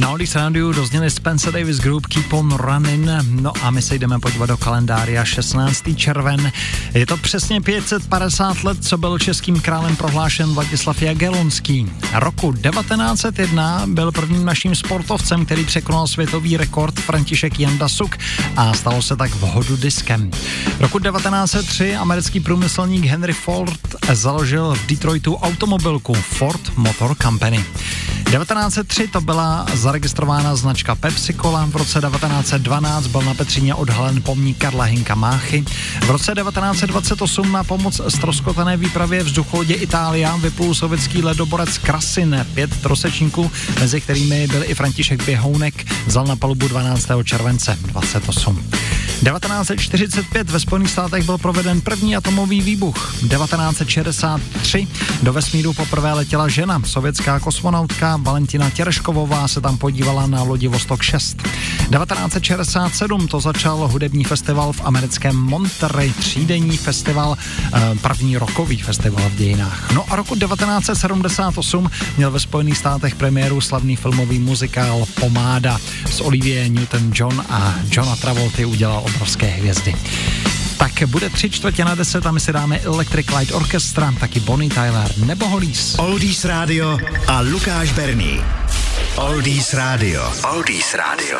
Na Oldies Radio dozněli Spencer Davis Group Keep on Running, no a my se jdeme podívat do kalendária 16. červen. Je to přesně 550 let, co byl českým králem prohlášen Vladislav Jagelonský. Roku 1901 byl prvním naším sportovcem, který překonal světový rekord František Jandasuk a stalo se tak v hodu diskem. Roku 1903 americký průmyslník Henry Ford založil v Detroitu automobilku Ford Motor Company. 1903 to byla zaregistrována značka Pepsi Cola, v roce 1912 byl na Petříně odhalen pomník Karla Hinka Máchy, v roce 1928 na pomoc stroskotané výpravě vzducholodě Itália vyplul sovětský ledoborec Krasin, pět trosečníků, mezi kterými byl i František Běhounek, vzal na palubu 12. července 28. 1945 ve Spojených státech byl proveden první atomový výbuch. 1963 do vesmíru poprvé letěla žena, sovětská kosmonautka Valentina Těreškovová se tam podívala na lodi Vostok 6. 1967 to začal hudební festival v americkém Monterey, třídenní festival, eh, první rokový festival v dějinách. No a roku 1978 měl ve Spojených státech premiéru slavný filmový muzikál Pomáda s Olivie Newton-John a Johna Travolty udělal obrovské hvězdy. Tak bude tři čtvrtě na deset a my si dáme Electric Light Orchestra, taky Bonnie Tyler nebo Hollies. Oldies Radio a Lukáš Berný. Oldies Radio. Oldies Radio.